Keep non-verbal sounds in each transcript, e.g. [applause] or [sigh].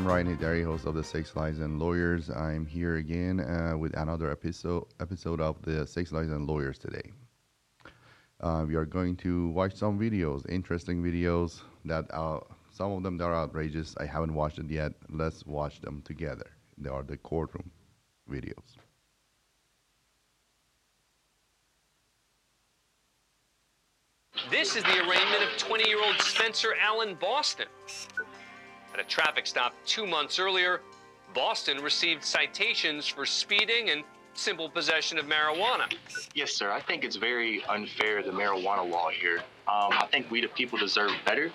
This Ryan Heidari, host of the Sex Lies and Lawyers. I'm here again uh, with another episode episode of the Sex Lies and Lawyers today. Uh, we are going to watch some videos, interesting videos that are some of them that are outrageous. I haven't watched it yet. Let's watch them together. They are the courtroom videos. This is the arraignment of 20 year old Spencer Allen Boston. At a traffic stop two months earlier, Boston received citations for speeding and simple possession of marijuana. Yes, sir. I think it's very unfair, the marijuana law here. Um, I think we, the people, deserve better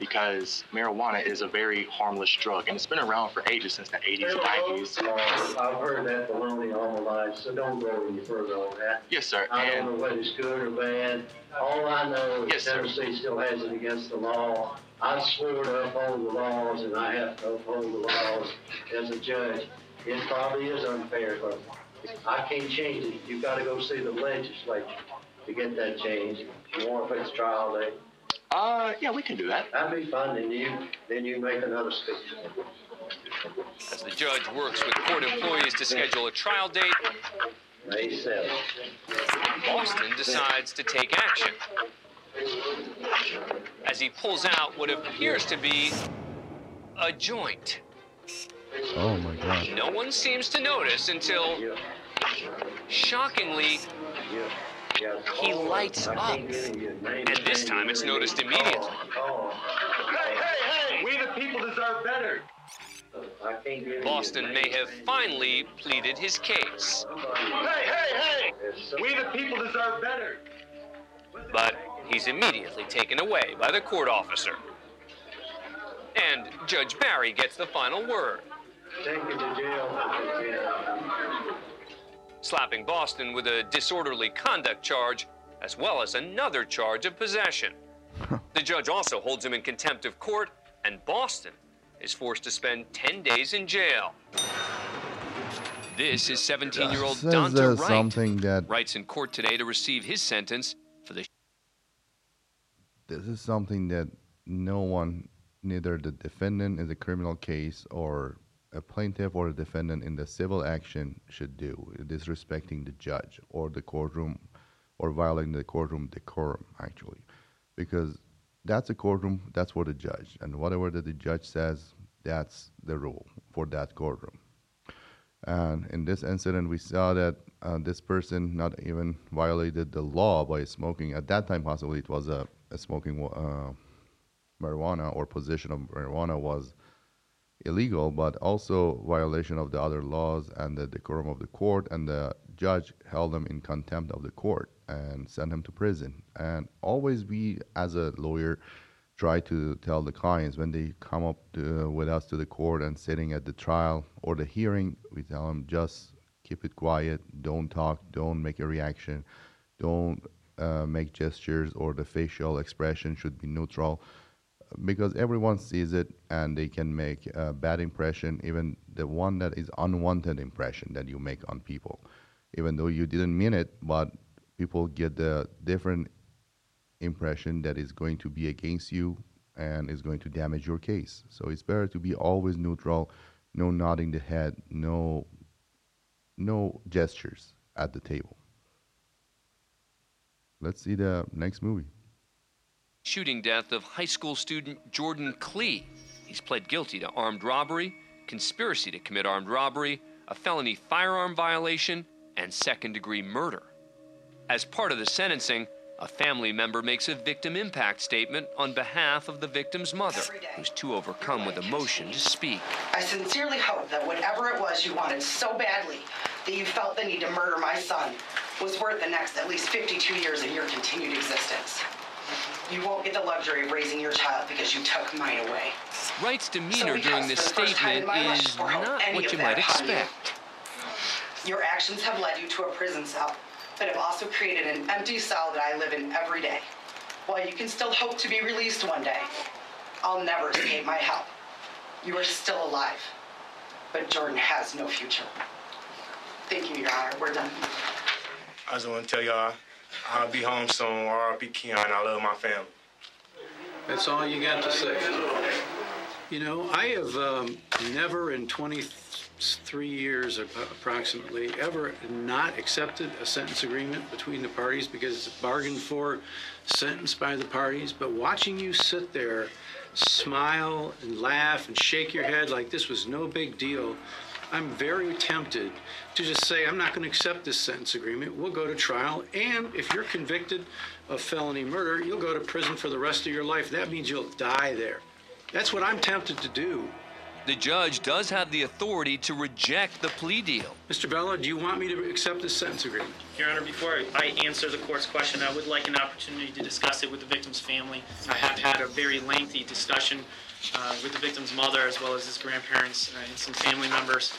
because marijuana is a very harmless drug, and it's been around for ages since the 80s and 90s. Uh, I've heard that baloney all my life, so don't go any further on that. Yes, sir. I don't know whether it's good or bad. All I know Yes, is sir. Tennessee still has it against the law. I swore to uphold the laws, and I have to uphold the laws as a judge. It probably is unfair, but I can't change it. You've got to go see the legislature to get that changed. You want to fix trial day? uh, yeah, we can do that. That'd be fun, and you, then you make another speech. As the judge works with court employees to schedule a trial date, May 7th. Boston decides to take action. As he pulls out what appears to be a joint. Oh my God! No one seems to notice until, shockingly, yeah, yeah. He lights up. can't give you your name. And this time it's noticed immediately. Oh, Hey, hey, hey! We, the people, deserve better. I can't give you your Boston may have finally pleaded his case. Hey, hey, hey! We, the people, deserve better. But he's immediately taken away by the court officer. And Judge Barry gets the final word, Take you to jail. slapping Boston with a disorderly conduct charge, as well as another charge of possession. [laughs] the judge also holds him in contempt of court, and Boston is forced to spend 10 days in jail. This is 17 year old Says Dante Wright. something that Wright's in court today to receive his sentence for the this is something that no one, neither the defendant in the criminal case or a plaintiff or a defendant in the civil action should do, disrespecting the judge or the courtroom or violating the courtroom decorum, actually. Because that's a courtroom, that's for the judge. And whatever that the judge says, that's the rule for that courtroom. And in this incident, we saw that uh, this person not even violated the law by smoking. At that time, possibly it was a, a smoking uh, marijuana or possession of marijuana was illegal, but also violation of the other laws and the decorum of the court. And the judge held him in contempt of the court and sent him to prison. And always, we as a lawyer try to tell the clients when they come up to, with us to the court and sitting at the trial or the hearing, we tell them just keep it quiet, don't talk, don't make a reaction, don't uh, make gestures, or the facial expression should be neutral because everyone sees it and they can make a bad impression, even the one that is unwanted impression that you make on people, even though you didn't mean it, but people get the different impression that is going to be against you and is going to damage your case. So it's better to be always neutral, no nodding the head, no no gestures at the table. Let's see the next movie. shooting death of high school student Jordan Clee. He's pled guilty to armed robbery, conspiracy to commit armed robbery, a felony firearm violation, and second degree murder. As part of the sentencing, a family member makes a victim impact statement on behalf of the victim's mother, who's too overcome with emotion to speak. I sincerely hope that whatever it was you wanted so badly that you felt the need to murder my son was worth the next at least 52 years of your continued existence. You won't get the luxury of raising your child because you took mine away. Wright's demeanor because during this for the first time in statement is not what you might upon you. expect. Your actions have led you to a prison cell, but have also created an empty cell that I live in every day. While you can still hope to be released one day, I'll never escape my help. You are still alive, but Jordan has no future. Thank you, Your Honor. We're done. I just want to tell y'all, I'll be home soon. R.I.P. Keon. I love my family. That's all you got to say. You know, I have um, never in 23 years approximately ever not accepted a sentence agreement between the parties because it's a bargained for sentence by the parties. But watching you sit there, smile and laugh and shake your head like this was no big deal, I'm very tempted to just say, I'm not going to accept this sentence agreement. We'll go to trial. And if you're convicted of felony murder, you'll go to prison for the rest of your life. That means you'll die there. That's what I'm tempted to do. The judge does have the authority to reject the plea deal. Mr. Bella, do you want me to accept this sentence agreement? Your Honor, before I answer the court's question, I would like an opportunity to discuss it with the victim's family. I have had a very lengthy discussion uh, with the victim's mother as well as his grandparents uh, and some family members.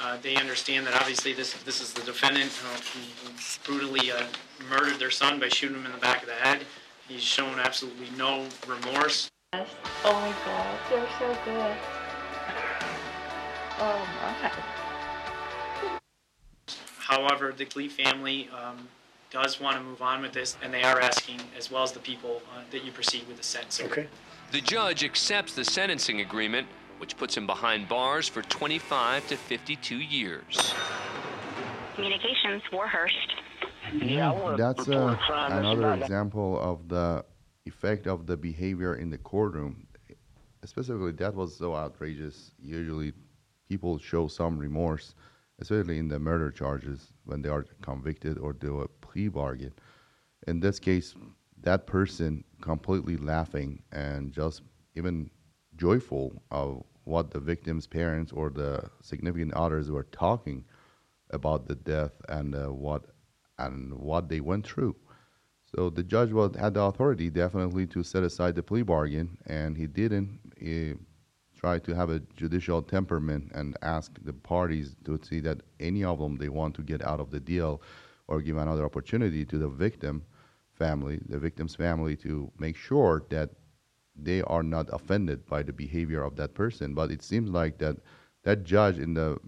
Uh, They understand that obviously this, this is the defendant who brutally uh, murdered their son by shooting him in the back of the head. He's shown absolutely no remorse. Oh my god, they're so good. Oh my. However, the Glee family um, does want to move on with this, and they are asking, as well as the people, uh, that you proceed with the sentence. Okay. The judge accepts the sentencing agreement, which puts him behind bars for 25 to 52 years. Communications, Warhurst. Yeah, That's uh, another example of the effect of the behavior in the courtroom. Specifically, that was so outrageous. Usually, people show some remorse, especially in the murder charges when they are convicted or do a plea bargain. In this case, that person completely laughing and just even joyful of what the victim's parents or the significant others were talking about the death and uh, what and what they went through. So the judge was, had the authority definitely to set aside the plea bargain, and he didn't. He tried to have a judicial temperament and ask the parties to see that any of them they want to get out of the deal or give another opportunity to the victim family, the victim's family, to make sure that they are not offended by the behavior of that person. But it seems like that that judge in the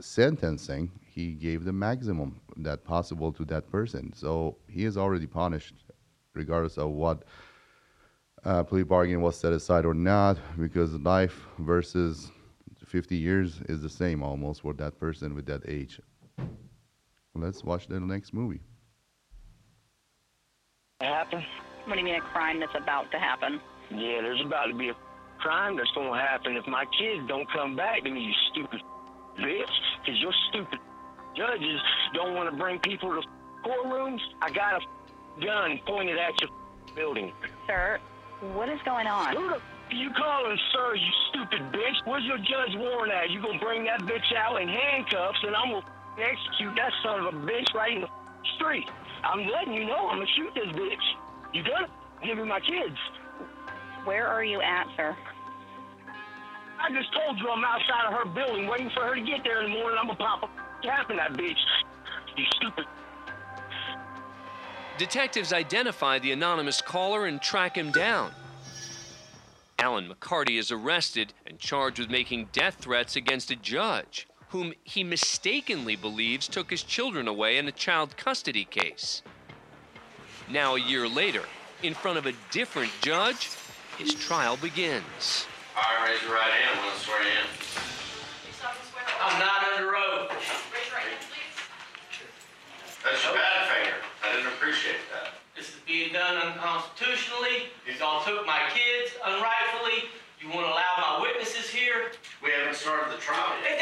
sentencing, he gave the maximum that possible to that person. So he is already punished, regardless of what uh, plea bargain was set aside or not, because life versus 50 years is the same almost for that person with that age. Let's watch the next movie. Happen? What do you mean a crime that's about to happen? Yeah, there's about to be a crime that's gonna happen if my kids don't come back to me, you stupid bitch. Because your stupid judges don't want to bring people to courtrooms. I got a gun pointed at your building. Sir, what is going on? Who the you calling, sir, you stupid bitch? Where's your judge warrant at? You gonna bring that bitch out in handcuffs and I'm gonna execute that son of a bitch right in the street. I'm letting you know I'm gonna shoot this bitch. You gonna give me my kids? Where are you at, sir? I just told you I'm outside of her building waiting for her to get there in the morning. I'm gonna pop a cap in that bitch. You stupid. Detectives identify the anonymous caller and track him down. Alan McCarty is arrested and charged with making death threats against a judge, whom he mistakenly believes took his children away in a child custody case. Now, a year later, in front of a different judge, his trial begins. All right, raise your right hand. I'm going to swear you in. I'm not under oath. That's your bad finger. I didn't appreciate that. This is being done unconstitutionally. You all took my kids unrightfully. You won't allow my witnesses here. We haven't started the trial yet.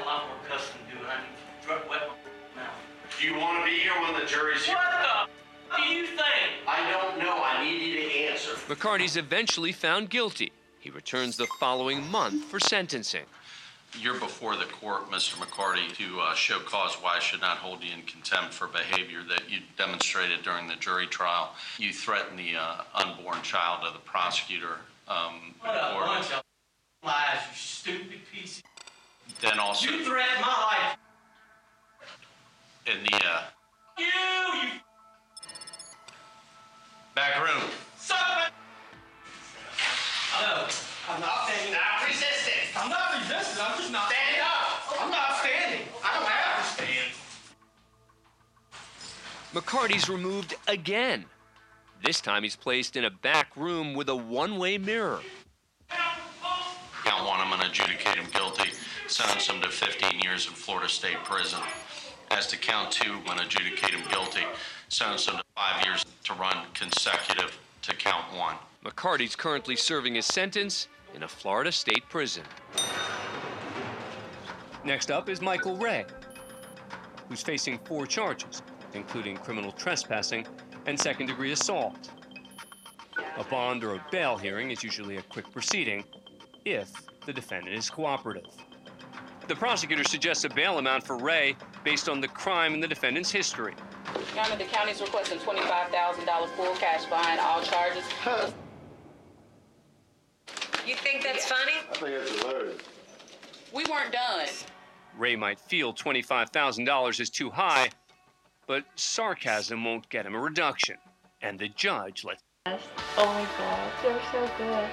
Got a lot more cussing to do, and I need to wet my mouth. Do you want to be here when the jury's here? What the do you think? I don't know. I need you to answer. McCarty's eventually found guilty. He returns the following month for sentencing. You're before the court, Mr. McCarty, to uh, show cause why I should not hold you in contempt for behavior that you demonstrated during the jury trial. You threatened the uh, unborn child of the prosecutor. Um, What a or- bunch of lies, you stupid piece. Then also, You threatened my life. in the uh, You, you back room. son of a... No, I'm not standing. Not resisting. I'm not resisting. I'm just not standing up. I'm not standing. I don't have to stand. McCarty's removed again. This time he's placed in a back room with a one way mirror. Count one, I'm going to adjudicate him guilty, sentence him to 15 years in Florida State Prison. As to count two, I'm going to adjudicate him guilty, sentenced him to five years to run consecutive to count one. McCarty's currently serving his sentence in a Florida state prison. Next up is Michael Ray, who's facing four charges, including criminal trespassing and second degree assault. A bond or a bail hearing is usually a quick proceeding if the defendant is cooperative. The prosecutor suggests a bail amount for Ray based on the crime and the defendant's history. Your Honor, the county's requesting $25,000 full cash behind all charges. You think that's funny? I think that's hilarious. We weren't done. Ray might feel $25,000 is too high, but sarcasm won't get him a reduction, and the judge lets Oh my god, they're so good.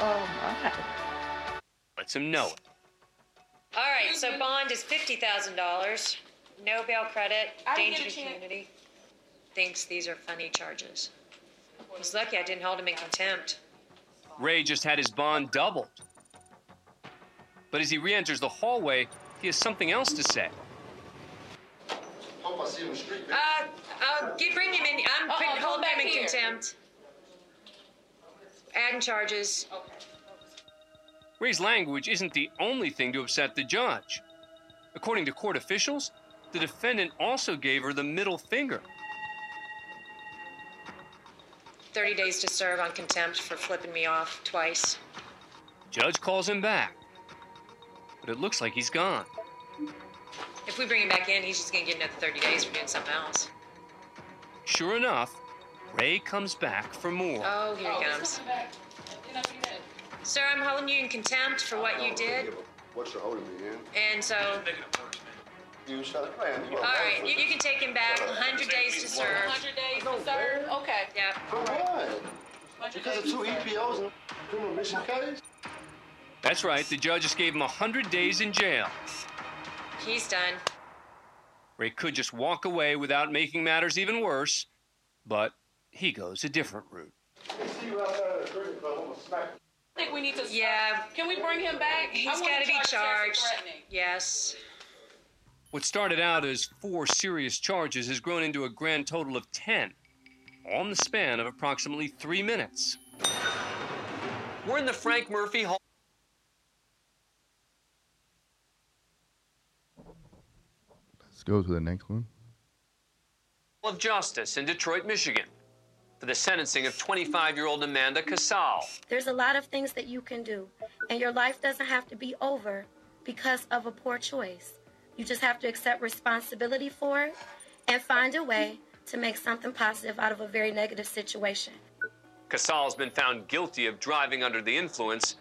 Oh my. Lets him know it. All right, so bond is fifty thousand dollars. No bail credit. I didn't Danger get to a chance. community. Thinks these are funny charges. He's lucky I didn't hold him in contempt. Ray just had his bond doubled. But as he re enters the hallway, he has something else to say. Hope I see him in the street. Uh, uh, get, bring him in. I'm putting, come holding him in here. contempt. Adding charges. Ray's language isn't the only thing to upset the judge. According to court officials, the defendant also gave her the middle finger. 30 days to serve on contempt for flipping me off twice. Judge calls him back. But it looks like he's gone. If we bring him back in, he's just gonna get another 30 days for doing something else. Sure enough, Ray comes back for more. Oh, here he comes. Sir, I'm holding you in contempt for what you did. What you holding me in? And so, You shot a man. right, you, you can take him back. 100 days to serve. 100 days to serve? Okay. Yeah. For what? Because of two EPOs and criminal mission case? That's right, the judge just gave him 100 days in jail. He's done. Ray could just walk away without making matters even worse, but he goes a different route. See you out there at the cricket club, I'm gonna smack I think we need to. Yeah. Can we bring him back? He's got to be charged with charged. threatening. Yes. What started out as four serious charges has grown into a grand total of 10, all in the span of approximately three minutes. We're in the Frank Murphy Hall. Let's go to the next one. of Justice in Detroit, Michigan, for the sentencing of 25 year old Amanda Casal. There's a lot of things that you can do, and your life doesn't have to be over because of a poor choice. You just have to accept responsibility for it and find a way to make something positive out of a very negative situation. Casal has been found guilty of driving under the influence,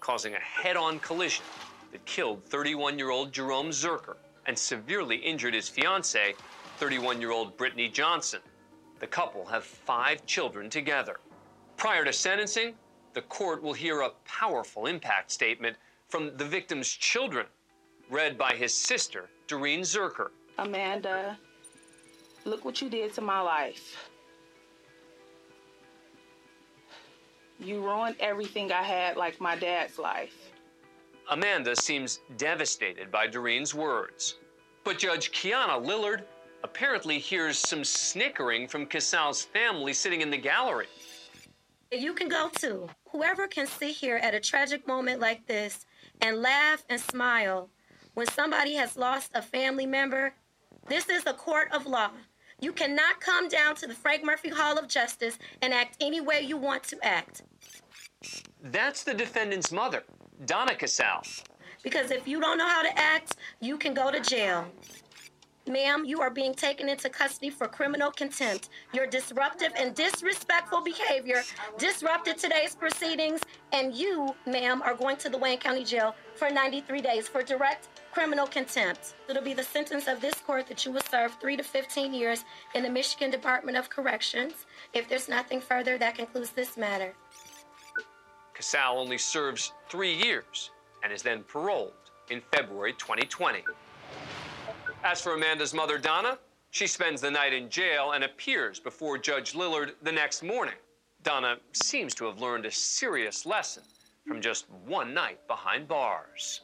causing a head on collision that killed 31 year old Jerome Zerker and severely injured his fiancee, 31 year old Brittany Johnson. The couple have five children together. Prior to sentencing, the court will hear a powerful impact statement from the victim's children, read by his sister, Doreen Zerker. Amanda, look what you did to my life. You ruined everything I had, like my dad's life. Amanda seems devastated by Doreen's words. But Judge Kiana Lillard apparently hears some snickering from Casal's family sitting in the gallery. You can go too. Whoever can sit here at a tragic moment like this and laugh and smile when somebody has lost a family member, this is a court of law. You cannot come down to the Frank Murphy Hall of Justice and act any way you want to act. That's the defendant's mother, Donna Casal. Because if you don't know how to act, you can go to jail. Ma'am, you are being taken into custody for criminal contempt. Your disruptive and disrespectful behavior disrupted today's proceedings, and you, ma'am, are going to the Wayne County Jail for 93 days for direct criminal contempt. It'll be the sentence of this court that you will serve 3 to 15 years in the Michigan Department of Corrections. If there's nothing further, that concludes this matter. Casal only serves three years and is then paroled in February 2020. As for Amanda's mother, Donna, she spends the night in jail and appears before Judge Lillard the next morning. Donna seems to have learned a serious lesson from just one night behind bars.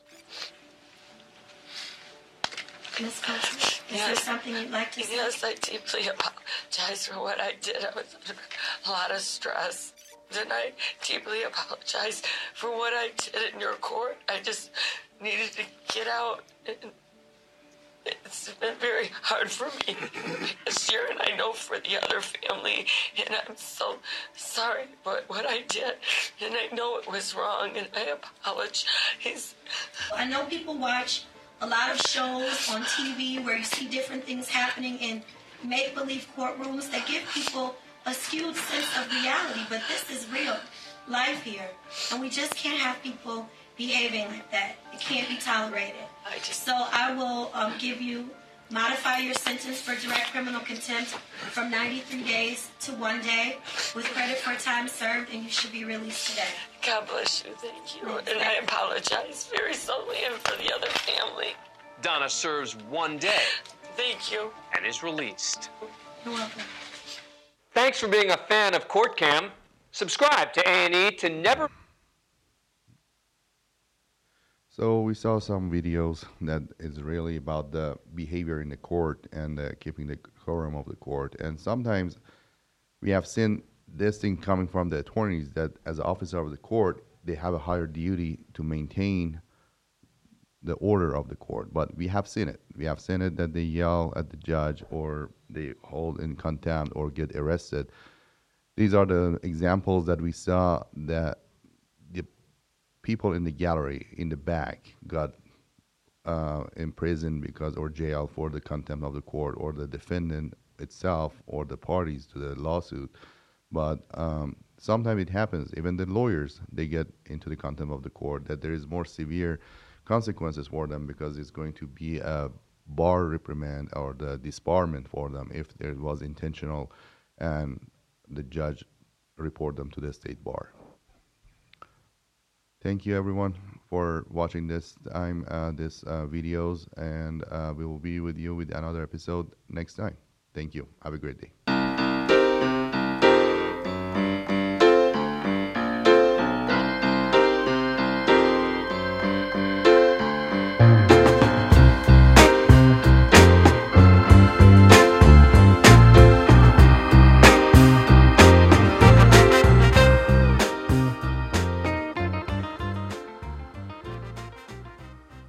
Ms. Coulter, is there something you'd like to say? Yes, I deeply apologize for what I did. I was under a lot of stress. And I deeply apologize for what I did in your court. I just needed to get out. And it's been very hard for me this year, and I know for the other family. And I'm so sorry for what I did. And I know it was wrong, and I apologize. I know people watch a lot of shows on TV where you see different things happening in make believe courtrooms that give people a skewed sense of reality, but this is real life here. And we just can't have people behaving like that. It can't be tolerated. I just... So I will um, give you, modify your sentence for direct criminal contempt from 93 days to one day with credit for time served, and you should be released today. God bless you. Thank you. And I apologize very solely and for the other family. Donna serves one day Thank you. and is released. You're welcome. Thanks for being a fan of Court Cam. Subscribe to A&E to never So we saw some videos that is really about the behavior in the court and uh, keeping the quorum of the court. And sometimes we have seen this thing coming from the attorneys that as officer of the court, they have a higher duty to maintain the order of the court. But we have seen it. We have seen it that they yell at the judge or they hold in contempt or get arrested. These are the examples that we saw that people in the gallery in the back got uh, imprisoned because or jailed for the contempt of the court or the defendant itself or the parties to the lawsuit. But um, sometimes it happens. Even the lawyers they get into the contempt of the court. That there is more severe consequences for them because it's going to be a bar reprimand or the disbarment for them if there was intentional, and the judge report them to the state bar. Thank you everyone for watching this time, uh, this uh, videos, and uh, we will be with you with another episode next time. Thank you. Have a great day.